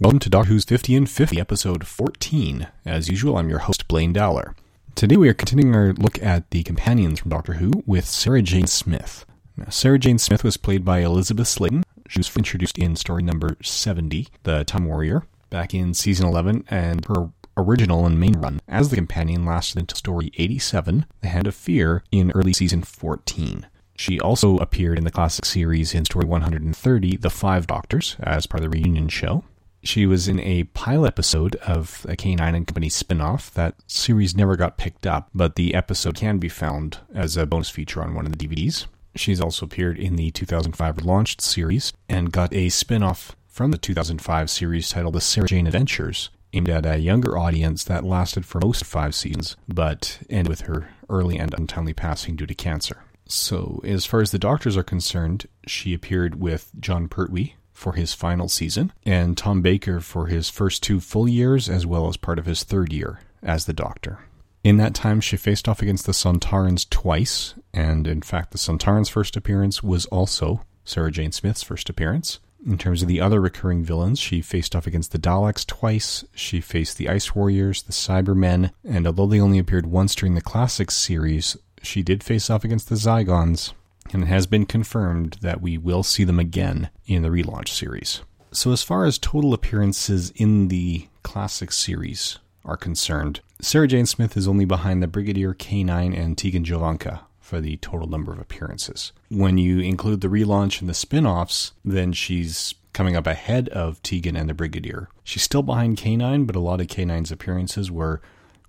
Welcome to Doctor Who's 50 and 50, episode 14. As usual, I'm your host, Blaine Dowler. Today we are continuing our look at the companions from Doctor Who with Sarah Jane Smith. Now, Sarah Jane Smith was played by Elizabeth Sladen. She was introduced in story number 70, The Time Warrior, back in season 11, and her original and main run as the companion lasted until story 87, The Hand of Fear, in early season 14. She also appeared in the classic series in story 130, The Five Doctors, as part of the reunion show. She was in a pilot episode of a K9 and Company spin-off. That series never got picked up, but the episode can be found as a bonus feature on one of the DVDs. She's also appeared in the 2005 launched series and got a spin-off from the 2005 series titled The Sarah Jane Adventures, aimed at a younger audience that lasted for most five seasons, but ended with her early and untimely passing due to cancer. So, as far as the doctors are concerned, she appeared with Jon Pertwee, for his final season, and Tom Baker for his first two full years, as well as part of his third year as the Doctor. In that time, she faced off against the Sontarans twice, and in fact, the Sontarans' first appearance was also Sarah Jane Smith's first appearance. In terms of the other recurring villains, she faced off against the Daleks twice, she faced the Ice Warriors, the Cybermen, and although they only appeared once during the Classics series, she did face off against the Zygons, and it has been confirmed that we will see them again in the relaunch series. So, as far as total appearances in the classic series are concerned, Sarah Jane Smith is only behind the Brigadier K9 and Tegan Jovanka for the total number of appearances. When you include the relaunch and the spin offs, then she's coming up ahead of Tegan and the Brigadier. She's still behind K9, but a lot of K9's appearances were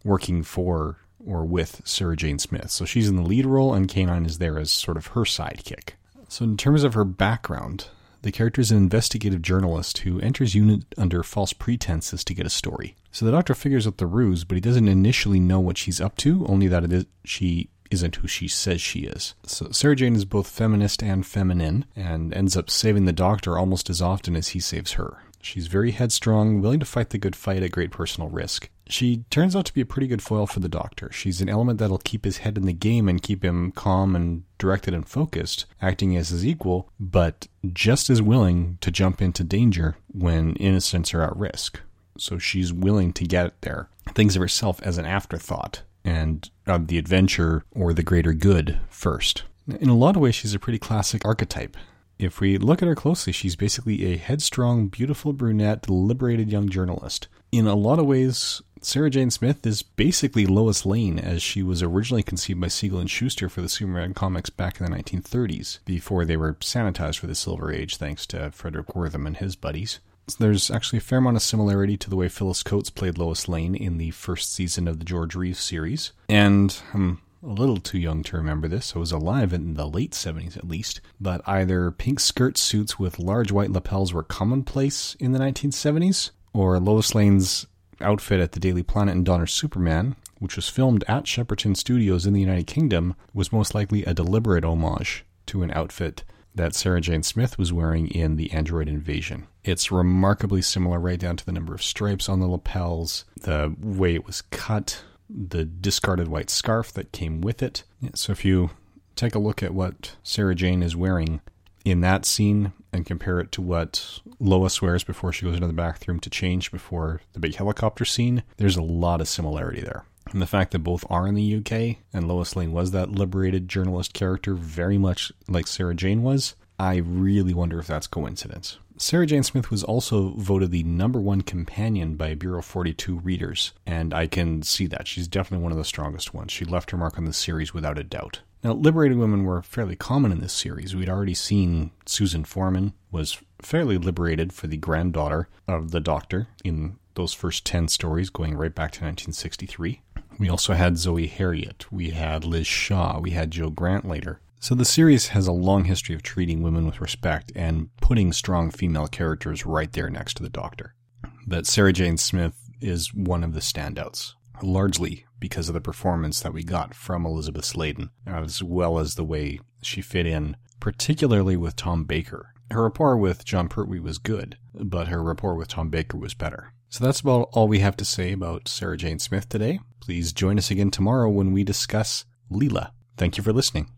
working for or with Sarah Jane Smith. So she's in the lead role, and K9 is there as sort of her sidekick. So, in terms of her background, the character is an investigative journalist who enters unit under false pretenses to get a story. So the doctor figures out the ruse, but he doesn't initially know what she's up to, only that it is she isn't who she says she is. So Sarah Jane is both feminist and feminine, and ends up saving the doctor almost as often as he saves her. She's very headstrong, willing to fight the good fight at great personal risk. She turns out to be a pretty good foil for the Doctor. She's an element that'll keep his head in the game and keep him calm and directed and focused, acting as his equal, but just as willing to jump into danger when innocents are at risk. So she's willing to get there. Thinks of herself as an afterthought and of the adventure or the greater good first. In a lot of ways, she's a pretty classic archetype if we look at her closely, she's basically a headstrong, beautiful brunette, liberated young journalist. In a lot of ways, Sarah Jane Smith is basically Lois Lane as she was originally conceived by Siegel and Shuster for the Superman comics back in the 1930s, before they were sanitized for the Silver Age thanks to Fredric Wertham and his buddies. There's actually a fair amount of similarity to the way Phyllis Coates played Lois Lane in the first season of the George Reeves series. And um, a little too young to remember this. I was alive in the late 70s at least. But either pink skirt suits with large white lapels were commonplace in the 1970s, or Lois Lane's outfit at the Daily Planet and Donner Superman, which was filmed at Shepperton Studios in the United Kingdom, was most likely a deliberate homage to an outfit that Sarah Jane Smith was wearing in The Android Invasion. It's remarkably similar, right down to the number of stripes on the lapels, the way it was cut, the discarded white scarf that came with it. So if you take a look at what Sarah Jane is wearing in that scene and compare it to what Lois wears before she goes into the bathroom to change before the big helicopter scene, there's a lot of similarity there. And the fact that both are in the UK and Lois Lane was that liberated journalist character, very much like Sarah Jane was, I really wonder if that's coincidence. Sarah Jane Smith was also voted the number one companion by Bureau 42 readers, and I can see that. She's definitely one of the strongest ones. She left her mark on the series without a doubt. Now, liberated women were fairly common in this series. We'd already seen Susan Foreman was fairly liberated for the granddaughter of the Doctor in those first 10 stories going right back to 1963. We also had Zoe Heriot, we had Liz Shaw, we had Jo Grant later. So the series has a long history of treating women with respect and putting strong female characters right there next to the Doctor. But Sarah Jane Smith is one of the standouts, largely because of the performance that we got from Elizabeth Sladen, as well as the way she fit in, particularly with Tom Baker. Her rapport with Jon Pertwee was good, but her rapport with Tom Baker was better. So that's about all we have to say about Sarah Jane Smith today. Please join us again tomorrow when we discuss Leela. Thank you for listening.